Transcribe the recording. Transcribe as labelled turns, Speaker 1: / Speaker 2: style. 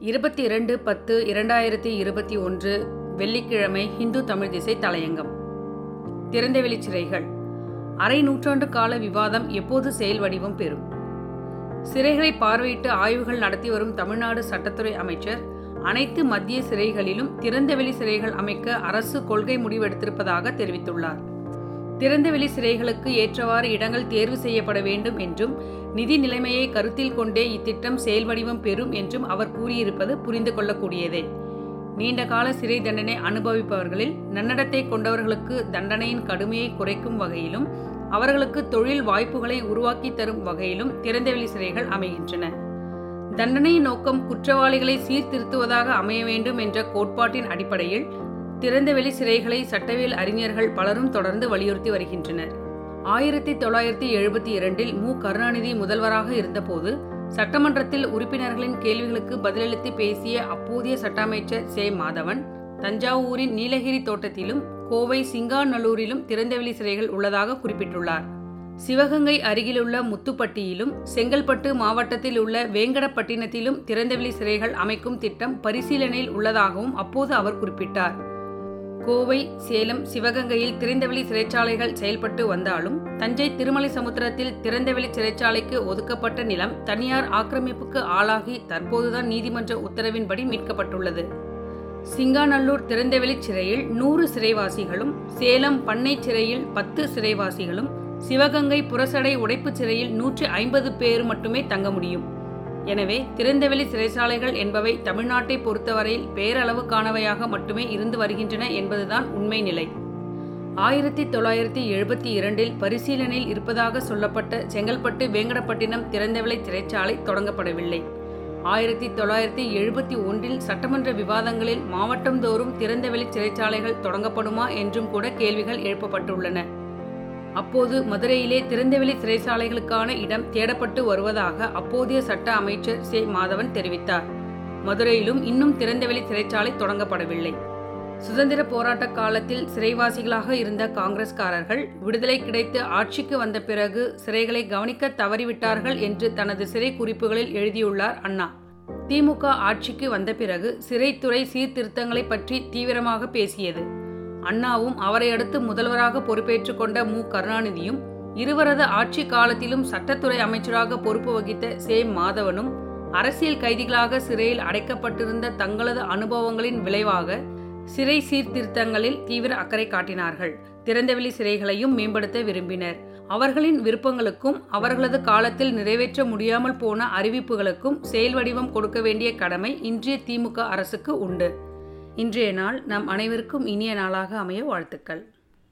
Speaker 1: இருபத்தி இரண்டு பத்து இரண்டாயிரத்தி இருபத்தி ஒன்று வெள்ளிக்கிழமை ஹிந்து தமிழ் திசை தலையங்கம். திறந்தவெளி சிறைகள். அரை நூற்றாண்டு கால விவாதம் எப்போது செயல் வடிவம் பெறும்? சிறைகளை பார்வையிட்டு ஆய்வுகள் நடத்தி வரும் தமிழ்நாடு சட்டத்துறை அமைச்சர் அனைத்து மத்திய சிறைகளிலும் திறந்தவெளி சிறைகள் அமைக்க அரசு கொள்கை முடிவெடுத்திருப்பதாக தெரிவித்துள்ளார். திறந்தவெளி சிறைகளுக்கு ஏற்றவாறு இடங்கள் தேர்வு செய்யப்பட வேண்டும் என்றும் நிதி நிலைமையை கருத்தில் கொண்டே இத்திட்டம் செயல் வடிவம் பெறும் என்றும் அவர் கூறியிருப்பது புரிந்து கொள்ளக்கூடியதே. நீண்ட கால சிறை தண்டனை அனுபவிப்பவர்களில் நன்னடத்தை கொண்டவர்களுக்கு தண்டனையின் கடுமையை குறைக்கும் வகையிலும் அவர்களுக்கு தொழில் வாய்ப்புகளை உருவாக்கி தரும் வகையிலும் திறந்தவெளி சிறைகள் அமைகின்றன. தண்டனையின் நோக்கம் குற்றவாளிகளை சீர்திருத்துவதாக அமைய வேண்டும் என்ற கோட்பாட்டின் அடிப்படையில் திறந்தவெளி சிறைகளை சட்டவியல் அறிஞர்கள் பலரும் தொடர்ந்து வலியுறுத்தி வருகின்றனர். ஆயிரத்தி தொள்ளாயிரத்தி எழுபத்தி இரண்டில் மு. கருணாநிதி முதல்வராக இருந்தபோது சட்டமன்றத்தில் உறுப்பினர்களின் கேள்விகளுக்கு பதிலளித்து பேசிய அப்போதைய சட்ட அமைச்சர் சே. மாதவன் தஞ்சாவூரின் நீலகிரி தோட்டத்திலும் கோவை சிங்காநல்லூரிலும் திறந்தவெளி சிறைகள் உள்ளதாக குறிப்பிட்டுள்ளார். சிவகங்கை அருகிலுள்ள முத்துப்பட்டியிலும் செங்கல்பட்டு மாவட்டத்தில் உள்ள வேங்கடப்பட்டினத்திலும் திறந்தவெளி சிறைகள் அமைக்கும் திட்டம் பரிசீலனையில் உள்ளதாகவும் அப்போது அவர் குறிப்பிட்டார். கோவை சேலம் சிவகங்கையில் திறந்தவெளி சிறைச்சாலைகள் செயல்பட்டு வந்தாலும் தஞ்சை திருமலை சமுத்திரத்தில் திறந்தவெளி சிறைச்சாலைக்கு ஒதுக்கப்பட்ட நிலம் தனியார் ஆக்கிரமிப்புக்கு ஆளாகி தற்போதுதான் நீதிமன்ற உத்தரவின்படி மீட்கப்பட்டுள்ளது. சிங்காநல்லூர் திறந்தவெளி சிறையில் நூறு சிறைவாசிகளும் சேலம் பண்ணை சிறையில் பத்து சிறைவாசிகளும் சிவகங்கை புறசடை உடைப்பு சிறையில் நூற்றி ஐம்பது பேர் மட்டுமே தங்க முடியும். எனவே திறந்தவெளி சிறைச்சாலைகள் என்பவை தமிழ்நாட்டை பொறுத்தவரையில் பேரளவுக்கானவையாக மட்டுமே இருந்து வருகின்றன என்பதுதான் உண்மை நிலை. ஆயிரத்தி தொள்ளாயிரத்தி எழுபத்தி இரண்டில் பரிசீலனையில் இருப்பதாக சொல்லப்பட்ட செங்கல்பட்டு வேங்கடப்பட்டினம் திறந்தவெளி சிறைச்சாலை தொடங்கப்படவில்லை. ஆயிரத்தி தொள்ளாயிரத்தி எழுபத்தி ஒன்றில் சட்டமன்ற விவாதங்களில் மாவட்டந்தோறும் திறந்தவெளி சிறைச்சாலைகள் தொடங்கப்படுமா என்றும் கூட கேள்விகள் எழுப்பப்பட்டுள்ளன. அப்போது மதுரையிலே திறந்தவெளி சிறைச்சாலைகளுக்கான இடம் தேடப்பட்டு வருவதாக அப்போதைய சட்ட அமைச்சர் சே. மாதவன் தெரிவித்தார். மதுரையிலும் இன்னும் திறந்தவெளி சிறைச்சாலை தொடங்கப்படவில்லை. சுதந்திர போராட்ட காலத்தில் சிறைவாசிகளாக இருந்த காங்கிரஸ்காரர்கள் விடுதலை கிடைத்து ஆட்சிக்கு வந்த பிறகு சிறைகளை கவனிக்க தவறிவிட்டார்கள் என்று தனது சிறை குறிப்புகளில் எழுதியுள்ளார் அண்ணா. திமுக ஆட்சிக்கு வந்த பிறகு சிறைத்துறை சீர்திருத்தங்களை பற்றி தீவிரமாக பேசியது. அண்ணாவும் அவரை அடுத்து முதல்வராக பொறுப்பேற்றுக் கொண்ட மு. கருணாநிதியும் இருவரது ஆட்சி காலத்திலும் சட்டத்துறை அமைச்சராக பொறுப்பு வகித்த சே. மாதவனும் அரசியல் கைதிகளாக சிறையில் அடைக்கப்பட்டிருந்த தங்களது அனுபவங்களின் விளைவாக சிறை சீர்திருத்தங்களில் தீவிர அக்கறை காட்டினார்கள். திறந்தவெளி சிறைகளையும் மேம்படுத்த விரும்பினர். அவர்களின் விருப்பங்களுக்கும் அவர்களது காலத்தில் நிறைவேற்ற முடியாமல் போன அறிவிப்புகளுக்கும் செயல் வடிவம் கொடுக்க வேண்டிய கடமை இன்றைய திமுக அரசுக்கு உண்டு. இன்றைய நாள் நம் அனைவருக்கும் இனிய நாளாக அமைய வாழ்த்துக்கள்.